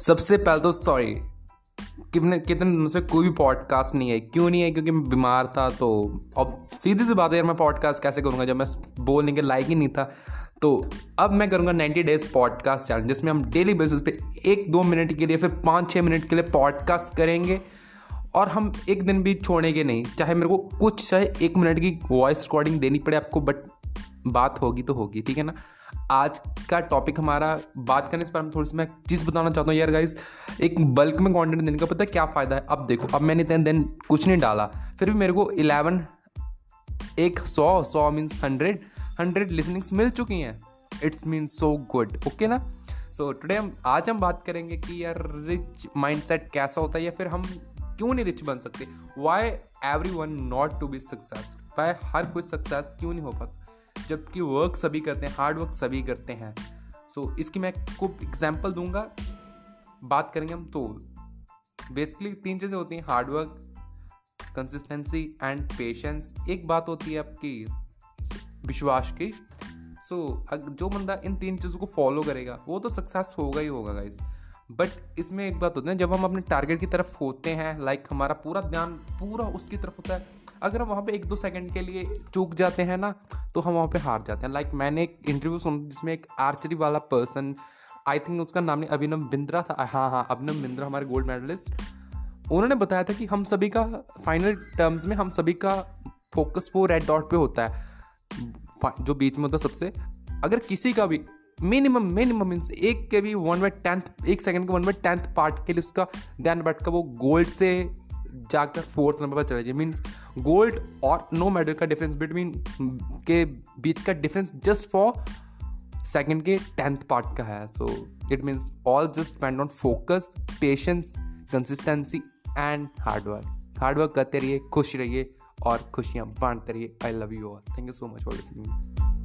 सबसे पहले तो सॉरी कितने कितने दिनों से कोई भी पॉडकास्ट नहीं है। क्यों नहीं है? क्योंकि मैं बीमार था तो अब सीधी सी बात है यार, मैं पॉडकास्ट कैसे करूँगा? जब मैं बोलने के लायक ही नहीं था तो अब मैं करूँगा 90 डेज़ पॉडकास्ट चैलेंज जिसमें हम डेली बेसिस पे एक दो मिनट के लिए, फिर पाँच छः मिनट के लिए पॉडकास्ट करेंगे और हम एक दिन भी छोड़ेंगे नहीं। चाहे मेरे को कुछ चाहे एक मिनट की वॉइस रिकॉर्डिंग देनी पड़े आपको बट बात होगी तो होगी, ठीक है ना? आज का टॉपिक हमारा बात करने से पहले थोड़ी सी मैं चीज़ बताना चाहता हूँ। यार गाइज़ एक बल्क में कंटेंट देने का पता क्या फ़ायदा है? अब देखो, अब मैंने इतने दिन कुछ नहीं डाला, फिर भी मेरे को इलेवन एक सौ सौ मीन्स हंड्रेड हंड्रेड लिसनिंग्स मिल चुकी हैं। It's mean so good okay ना? सो टुडे हम, आज हम बात करेंगे कि यार रिच माइंडसेट कैसा होता है या फिर हम क्यों नहीं रिच बन सकते? Why everyone not to be success why हर कोई सक्सेस क्यों नहीं हो पाता? जबकि वर्क सभी करते हैं हार्ड वर्क सभी करते हैं। सो so, इसकी मैं कुछ एग्ज़ाम्पल दूँगा। बात करेंगे हम तो बेसिकली तीन चीज़ें होती हैं hard work consistency and patience एक बात होती है आपकी विश्वास की। सो so, जो बंदा इन तीन चीज़ों को फॉलो करेगा वो तो सक्सेस होगा ही होगा गाइज़ बट इसमें एक बात होती है जब हम अपने टारगेट की तरफ़ होते हैं लाइक हमारा पूरा ध्यान पूरा उसकी तरफ़ होता है अगर हम वहाँ पे एक दो सेकंड के लिए चूक जाते हैं ना तो हम वहाँ पे हार जाते हैं। लाइक मैंने एक इंटरव्यू सुना, जिसमें एक आर्चरी वाला पर्सन आई थिंक उसका नाम नहीं, अभिनव बिंद्रा था। हाँ हाँ अभिनव बिंद्रा हमारे गोल्ड मेडलिस्ट उन्होंने बताया था कि हम सभी का फाइनल टर्म्स में हम सभी का फोकस वो रेड डॉट पे होता है। जो बीच में होता है सबसे। अगर किसी का भी मिनिमम मिनिमम मीन्स एक के भी वन बाई टेंथ एक सेकंड के वन बाई टेंथ पार्ट के लिए उसका ध्यान बैठ कर वो गोल्ड से जाकर फोर्थ नंबर पर चला जाए। मीन्स गोल्ड और नो मेडल का डिफरेंस बिटवीन के बीच का डिफरेंस जस्ट फॉर सेकेंड के टेंथ पार्ट का है। So it means all just depend on focus patience consistency and hard work hard work करते रहिए, खुश रहिए और खुशियाँ बांटते रहिए। I love you all thank you so much for listening